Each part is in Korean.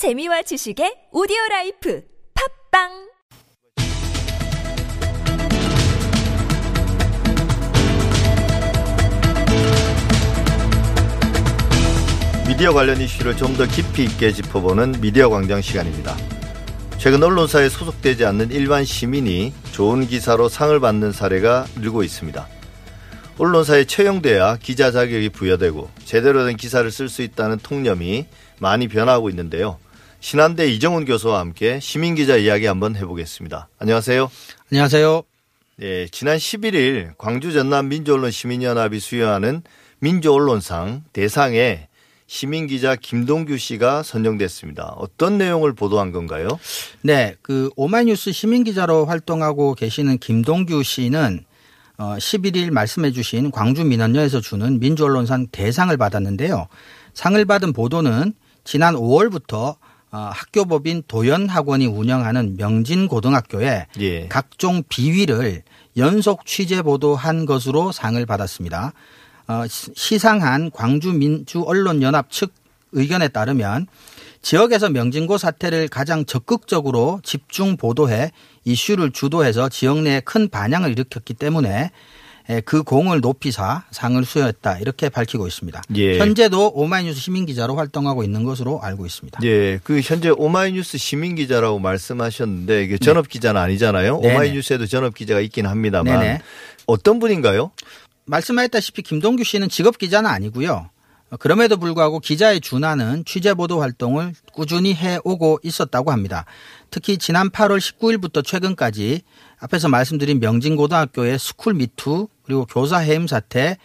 재미와 지식의 오디오 라이프 팟빵 미디어 관련 이슈를 좀 더 깊이 있게 짚어보는 미디어 광장 시간입니다. 최근 언론사에 소속되지 않는 일반 시민이 좋은 기사로 상을 받는 사례가 늘고 있습니다. 언론사에 채용돼야 기자 자격이 부여되고 제대로 된 기사를 쓸 수 있다는 통념이 많이 변하고 있는데요. 신한대 이정훈 교수와 함께 시민 기자 이야기 한번 해보겠습니다. 안녕하세요. 안녕하세요. 예, 지난 11일 광주 전남 민주언론 시민연합이 수여하는 민주언론상 대상에 시민 기자 김동규 씨가 선정됐습니다. 어떤 내용을 보도한 건가요? 네, 그 오마이뉴스 시민 기자로 활동하고 계시는 김동규 씨는 어 11일 말씀해 주신 광주 민원녀에서 주는 민주언론상 대상을 받았는데요. 상을 받은 보도는 지난 5월부터 어, 학교법인 도연학원이 운영하는 명진고등학교에 예. 각종 비위를 연속 취재 보도한 것으로 상을 받았습니다. 어, 시- 시상한 광주민주언론연합 측 의견에 따르면 지역에서 명진고 사태를 가장 적극적으로 집중 보도해 이슈를 주도해서 지역 내에 큰 반향을 일으켰기 때문에 에, 그 공을 높이 사 상을 수여했다 이렇게 밝히고 있습니다. 예. 현재도 오마이뉴스 시민 기자로 활동하고 있는 것으로 알고 있습니다. 예, 그 현재 오마이뉴스 시민 기자라고 말씀하셨는데 이게 전업 기자는 아니잖아요. 네네. 오마이뉴스에도 전업 기자가 있긴 합니다만 네네. 어떤 분인가요? 말씀하셨다시피 김동규 씨는 직업 기자는 아니고요. 어, 그럼에도 불구하고 기자에 준하는 취재 보도 활동을 꾸준히 해오고 있었다고 합니다. 특히 지난 8월 19일부터 최근까지 앞에서 말씀드린 명진고등학교의 스쿨 미투 그리고 교사 해임 사태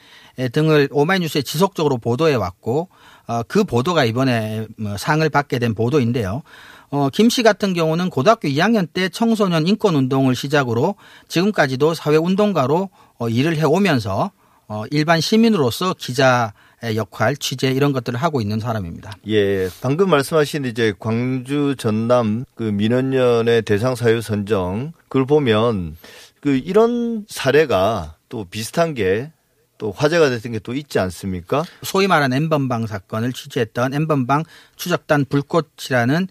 등을 오마이뉴스에 지속적으로 보도해 왔고 어, 그 보도가 이번에 뭐 상을 받게 된 보도인데요. 어, 김 씨 같은 경우는 고등학교 2학년 때 청소년 인권 운동을 시작으로 지금까지도 사회 운동가로 어, 일을 해 오면서 어, 일반 시민으로서 기자의 역할, 취재 이런 것들을 하고 있는 사람입니다. 예, 방금 말씀하신 이제 광주 전남 그 민언련의 대상 사유 선정 그걸 보면 그 이런 사례가 또 비슷한 게 또 화제가 됐던 게 또 있지 않습니까? 소위 말하는 엠번방 사건을 취재했던 엠번방 추적단 불꽃이라는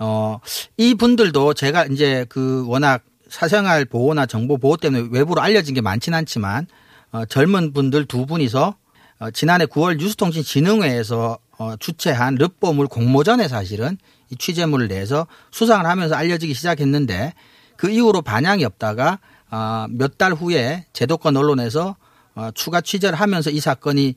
어, 이 분들도 제가 이제 그 워낙 사생활 보호나 정보 보호 때문에 외부로 알려진 게 많진 않지만 어, 젊은 분들 두 분이서 어, 지난해 9월 뉴스통신진흥회에서 어, 주최한 르뽀물 공모전에 사실은 이 취재물을 내서 수상을 하면서 알려지기 시작했는데 그 이후로 반향이 없다가 어, 몇 달 후에 제도권 언론에서 어, 추가 취재를 하면서 이 사건이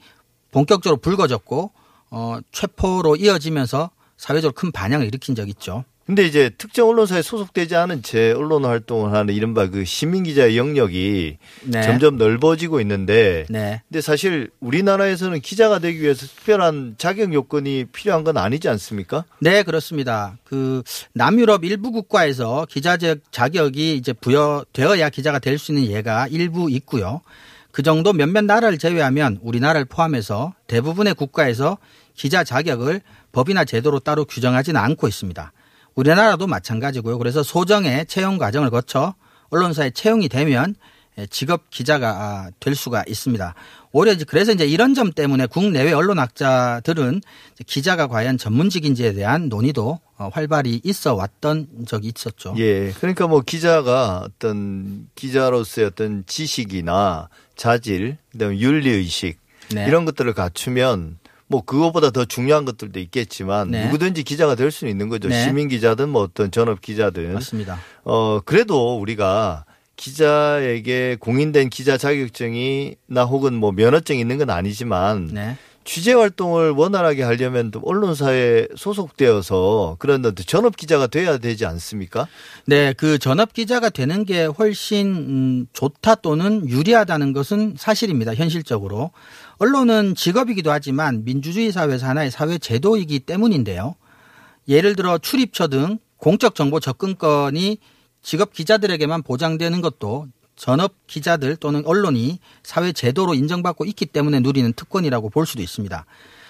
본격적으로 불거졌고 어, 체포로 이어지면서 사회적으로 큰 반향을 일으킨 적이 있죠. 근데 이제 특정 언론사에 소속되지 않은 제 언론 활동을 하는 이른바 그 시민 기자의 영역이 네. 점점 넓어지고 있는데 네. 근데 사실 우리나라에서는 기자가 되기 위해서 특별한 자격 요건이 필요한 건 아니지 않습니까? 네, 그렇습니다. 그 남유럽 일부 국가에서 기자적 자격이 이제 부여되어야 기자가 될 수 있는 예가 일부 있고요. 그 정도 몇몇 나라를 제외하면 우리나라를 포함해서 대부분의 국가에서 기자 자격을 법이나 제도로 따로 규정하지는 않고 있습니다. 우리나라도 마찬가지고요. 그래서 소정의 채용 과정을 거쳐 언론사에 채용이 되면 직업 기자가 될 수가 있습니다. 오히려 이제 그래서 이제 이런 점 때문에 국내외 언론학자들은 기자가 과연 전문직인지에 대한 논의도 어, 활발히 있어 왔던 적이 있었죠. 예. 그러니까 뭐 기자가 어떤 기자로서의 어떤 지식이나 자질, 그다음에 윤리 의식 네. 이런 것들을 갖추면 뭐 그거보다 더 중요한 것들도 있겠지만 네. 누구든지 기자가 될 수는 있는 거죠. 네. 시민 기자든 뭐 어떤 전업 기자든. 맞습니다. 어 그래도 우리가 기자에게 공인된 기자 자격증이나 혹은 뭐 면허증이 있는 건 아니지만 네. 취재 활동을 원활하게 하려면 또 언론사에 소속되어서 그런 어떤 전업 기자가 돼야 되지 않습니까? 네, 그 전업 기자가 되는 게 훨씬 음, 좋다 또는 유리하다는 것은 사실입니다. 현실적으로. 언론은 직업이기도 하지만 민주주의 사회에서 하나의 사회 제도이기 때문인데요. 예를 들어 출입처 등 공적 정보 접근권이 직업 기자들에게만 보장되는 것도 전업 기자들 또는 언론이 사회 제도로 인정받고 있기 때문에 누리는 특권이라고 볼 수도 있습니다.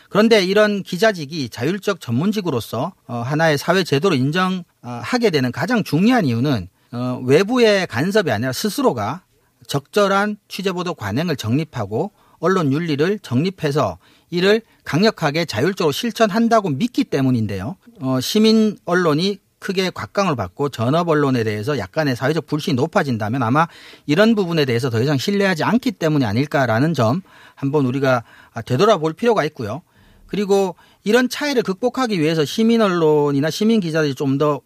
그런데 이런 기자직이 자율적 전문직으로서 어, 하나의 사회 제도로 인정하게 되는 가장 중요한 이유는 어, 외부의 간섭이 아니라 스스로가 적절한 취재보도 관행을 정립하고 언론 윤리를 정립해서 이를 강력하게 자율적으로 실천한다고 믿기 때문인데요. 어, 시민 언론이 크게 곽강을 받고 전업 언론에 대해서 약간의 사회적 불신이 높아진다면 아마 이런 부분에 대해서 더 이상 신뢰하지 않기 때문이 아닐까라는 점 한번 우리가 되돌아볼 필요가 있고요. 그리고 이런 차이를 극복하기 위해서 시민 언론이나 시민 기자들이 좀 더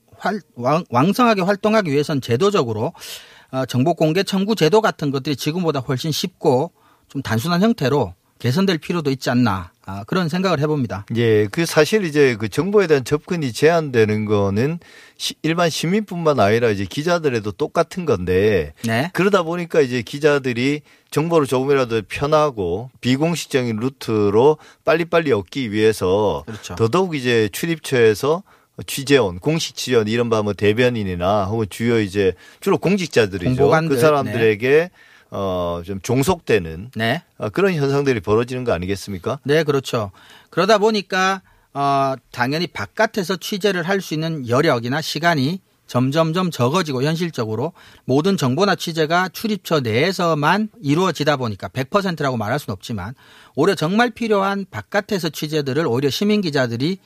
왕성하게 활동하기 위해선 제도적으로 어, 정보 공개 청구 제도 같은 것들이 지금보다 훨씬 쉽고 좀 단순한 형태로 개선될 필요도 있지 않나 아, 그런 생각을 해봅니다. 예, 그 사실 이제 그 정보에 대한 접근이 제한되는 거는 시, 일반 시민뿐만 아니라 이제 기자들에도 똑같은 건데 네. 그러다 보니까 이제 기자들이 정보를 조금이라도 편하고 비공식적인 루트로 빨리빨리 얻기 위해서 그렇죠. 더더욱 이제 출입처에서 취재원, 공식 취재원 이른바 뭐 대변인이나 혹은 주요 이제 주로 공직자들이죠. 공보관들, 그 사람들에게 네. 어, 좀 종속되는 네. 어, 그런 현상들이 벌어지는 거 아니겠습니까? 네, 그렇죠. 그러다 보니까 어, 당연히 바깥에서 취재를 할 수 있는 여력이나 시간이 점점점 적어지고 현실적으로 모든 정보나 취재가 출입처 내에서만 이루어지다 보니까 100%라고 말할 수는 없지만 오히려 정말 필요한 바깥에서 취재들을 오히려 시민 기자들이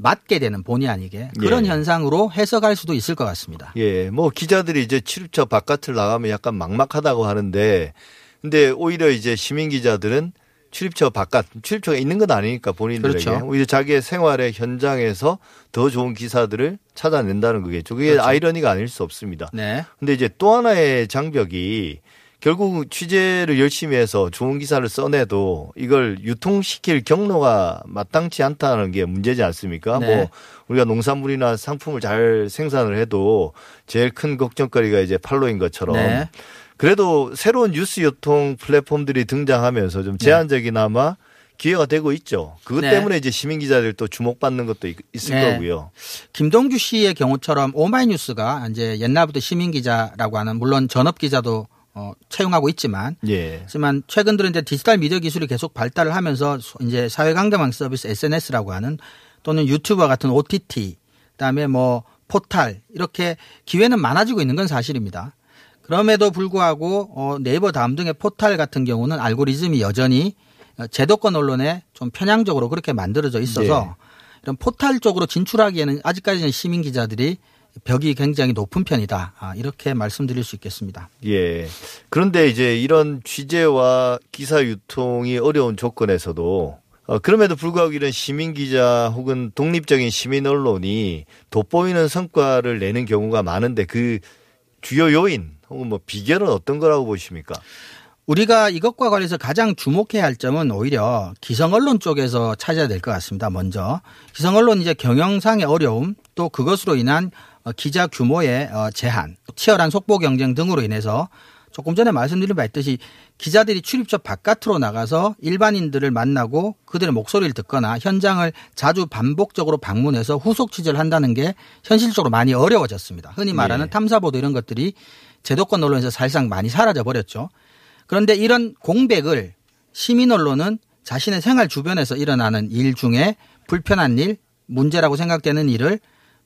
맞게 되는 본의 아니게 그런 예. 현상으로 해석할 수도 있을 것 같습니다. 예, 뭐 기자들이 이제 출입처 바깥을 나가면 약간 막막하다고 하는데 근데 오히려 이제 시민 기자들은 출입처 바깥 출입처가 있는 건 아니니까 본인들에게 그렇죠. 오히려 자기의 생활의 현장에서 더 좋은 기사들을 찾아낸다는 거겠죠. 그게 그렇죠. 아이러니가 아닐 수 없습니다. 네. 근데 이제 또 하나의 장벽이 결국 취재를 열심히 해서 좋은 기사를 써내도 이걸 유통시킬 경로가 마땅치 않다는 게 문제지 않습니까? 네. 뭐 우리가 농산물이나 상품을 잘 생산을 해도 제일 큰 걱정거리가 이제 팔로인 것처럼 네. 그래도 새로운 뉴스 유통 플랫폼들이 등장하면서 좀 네. 제한적이나마 기회가 되고 있죠. 그것 네. 때문에 이제 시민 기자들 또 주목받는 것도 있을 네. 거고요. 김동주 씨의 경우처럼 오마이뉴스가 이제 옛날부터 시민 기자라고 하는 물론 전업 기자도 어, 채용하고 있지만, 예. 하지만 최근 들은 이제 디지털 미디어 기술이 계속 발달을 하면서 이제 사회관계망 서비스 SNS라고 하는 또는 유튜버 같은 OTT, 그다음에 뭐 포탈 이렇게 기회는 많아지고 있는 건 사실입니다. 그럼에도 불구하고 어, 네이버 다음 등의 포탈 같은 경우는 알고리즘이 여전히 제도권 언론에 좀 편향적으로 그렇게 만들어져 있어서 예. 이런 포탈 쪽으로 진출하기에는 아직까지는 시민 기자들이 벽이 굉장히 높은 편이다. 아, 이렇게 말씀드릴 수 있겠습니다. 예. 그런데 이제 이런 취재와 기사 유통이 어려운 조건에서도 어, 그럼에도 불구하고 이런 시민 기자 혹은 독립적인 시민 언론이 돋보이는 성과를 내는 경우가 많은데 그 주요 요인 혹은 뭐 비결은 어떤 거라고 보십니까? 우리가 이것과 관련해서 가장 주목해야 할 점은 오히려 기성 언론 쪽에서 찾아야 될 것 같습니다. 먼저 기성 언론 이제 경영상의 어려움 또 그것으로 인한 어, 기자 규모의 어, 제한, 치열한 속보 경쟁 등으로 인해서 조금 전에 말씀드린 바 있듯이 기자들이 출입처 바깥으로 나가서 일반인들을 만나고 그들의 목소리를 듣거나 현장을 자주 반복적으로 방문해서 후속 취재를 한다는 게 현실적으로 많이 어려워졌습니다. 흔히 말하는 네. 탐사보도 이런 것들이 제도권 언론에서 사실상 많이 사라져 버렸죠. 그런데 이런 공백을 시민 언론은 자신의 생활 주변에서 일어나는 일 중에 불편한 일, 문제라고 생각되는 일을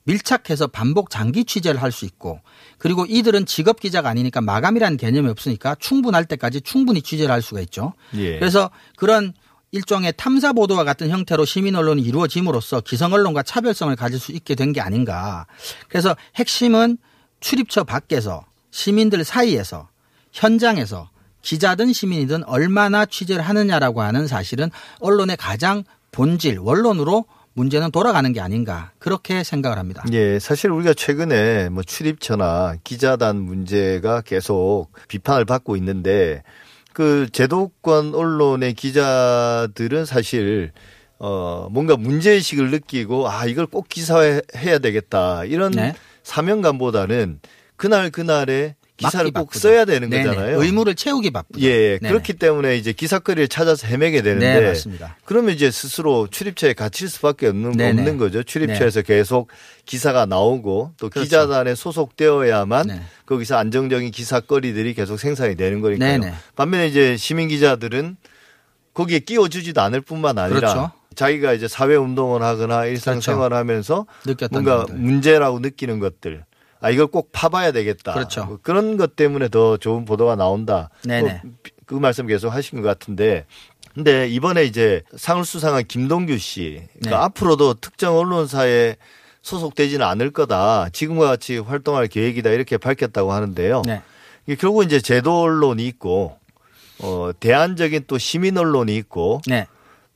밀착해서 반복 장기 취재를 할 수 있고 그리고 이들은 직업 기자가 아니니까 마감이라는 개념이 없으니까 충분할 때까지 충분히 취재를 할 수가 있죠. 예. 그래서 그런 일종의 탐사 보도와 같은 형태로 시민 언론이 이루어짐으로써 기성 언론과 차별성을 가질 수 있게 된 게 아닌가. 그래서 핵심은 출입처 밖에서 시민들 사이에서 현장에서 기자든 시민이든 얼마나 취재를 하느냐라고 하는 사실은 언론의 가장 본질 원론으로 문제는 돌아가는 게 아닌가 그렇게 생각을 합니다. 예, 사실 우리가 최근에 뭐 출입처나 기자단 문제가 계속 비판을 받고 있는데 그 제도권 언론의 기자들은 사실 어 뭔가 문제 의식을 느끼고 아 이걸 꼭 기사화해야 되겠다 이런 네. 사명감보다는 그날 그날의 기사를 꼭 바쁘죠. 써야 되는 네네. 거잖아요. 의무를 채우기 바쁘죠. 예, 네네. 그렇기 때문에 이제 기사거리를 찾아서 헤매게 되는데 네, 맞습니다. 그러면 이제 스스로 출입처에 갇힐 수밖에 없는 없는 거죠. 출입처에서 네. 계속 기사가 나오고 또 그렇죠. 기자단에 소속되어야만 네. 거기서 안정적인 기사거리들이 계속 생산이 되는 거니까요. 네네. 반면에 이제 시민 기자들은 거기에 끼워주지도 않을 뿐만 아니라 그렇죠. 자기가 이제 사회 운동을 하거나 일상생활을 그렇죠. 하면서 뭔가 점들. 문제라고 느끼는 것들 아 이걸 꼭 파봐야 되겠다. 그렇죠. 뭐 그런 것 때문에 더 좋은 보도가 나온다. 네네. 그 말씀 계속 하신 것 같은데 근데 이번에 이제 상을 수상한 김동규 씨 그러니까 네. 앞으로도 특정 언론사에 소속되지는 않을 거다. 지금과 같이 활동할 계획이다. 이렇게 밝혔다고 하는데요. 네. 결국 이제 제도 언론이 있고 어 대안적인 또 시민 언론이 있고 네.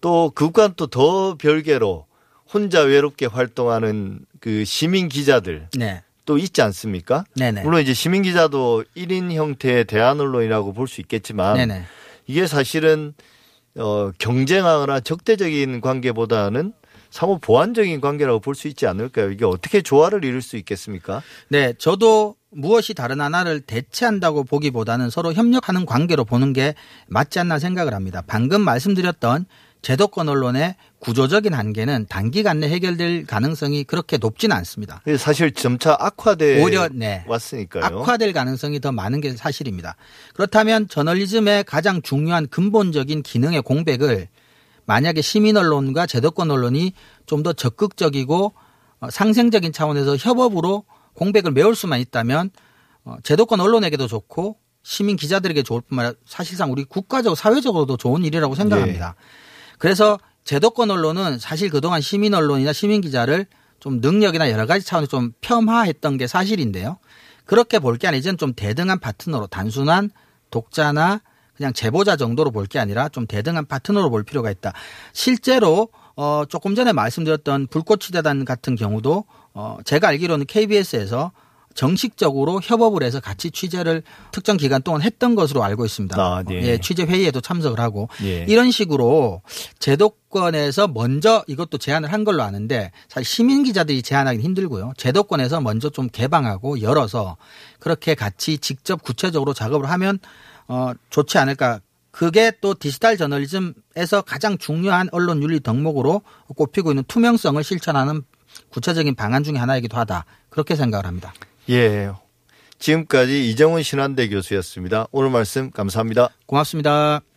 또 그간 또 더 별개로 혼자 외롭게 활동하는 그 시민 기자들 네. 또 있지 않습니까? 네네. 물론 이제 시민 기자도 1인 형태의 대안 언론이라고 볼 수 있겠지만 네네. 이게 사실은 어 경쟁하거나 적대적인 관계보다는 사모 보완적인 관계라고 볼 수 있지 않을까요? 이게 어떻게 조화를 이룰 수 있겠습니까? 네, 저도 무엇이 다른 하나를 대체한다고 보기보다는 서로 협력하는 관계로 보는 게 맞지 않나 생각을 합니다. 방금 말씀드렸던 제도권 언론의 구조적인 한계는 단기간 내 해결될 가능성이 그렇게 높지는 않습니다. 사실 점차 악화돼 오히려 네. 왔으니까요. 악화될 가능성이 더 많은 게 사실입니다. 그렇다면 저널리즘의 가장 중요한 근본적인 기능의 공백을 만약에 시민 언론과 제도권 언론이 좀 더 적극적이고 어, 상생적인 차원에서 협업으로 공백을 메울 수만 있다면 어, 제도권 언론에게도 좋고 시민 기자들에게 좋을 뿐만 아니라 사실상 우리 국가적 사회적으로도 좋은 일이라고 생각합니다. 그래서 제도권 언론은 사실 그동안 시민 언론이나 시민 기자를 좀 능력이나 여러 가지 차원에서 좀 폄하했던 게 사실인데요. 그렇게 볼 게 아니라 이제는 좀 대등한 파트너로 단순한 독자나 그냥 제보자 정도로 볼 게 아니라 좀 대등한 파트너로 볼 필요가 있다. 실제로 어 조금 전에 말씀드렸던 불꽃치대단 같은 경우도 어 제가 알기로는 KBS에서 정식적으로 협업을 해서 같이 취재를 특정 기간 동안 했던 것으로 알고 있습니다. 아, 네. 예, 취재 회의에도 참석을 하고 예. 이런 식으로 제도권에서 먼저 이것도 제안을 한 걸로 아는데 사실 시민 기자들이 제안하기는 힘들고요. 제도권에서 먼저 좀 개방하고 열어서 그렇게 같이 직접 구체적으로 작업을 하면 어 좋지 않을까. 그게 또 디지털 저널리즘에서 가장 중요한 언론 윤리 덕목으로 꼽히고 있는 투명성을 실천하는 구체적인 방안 중에 하나이기도 하다. 그렇게 생각을 합니다. 예. 지금까지 이정훈 신한대 교수였습니다. 오늘 말씀 감사합니다. 고맙습니다.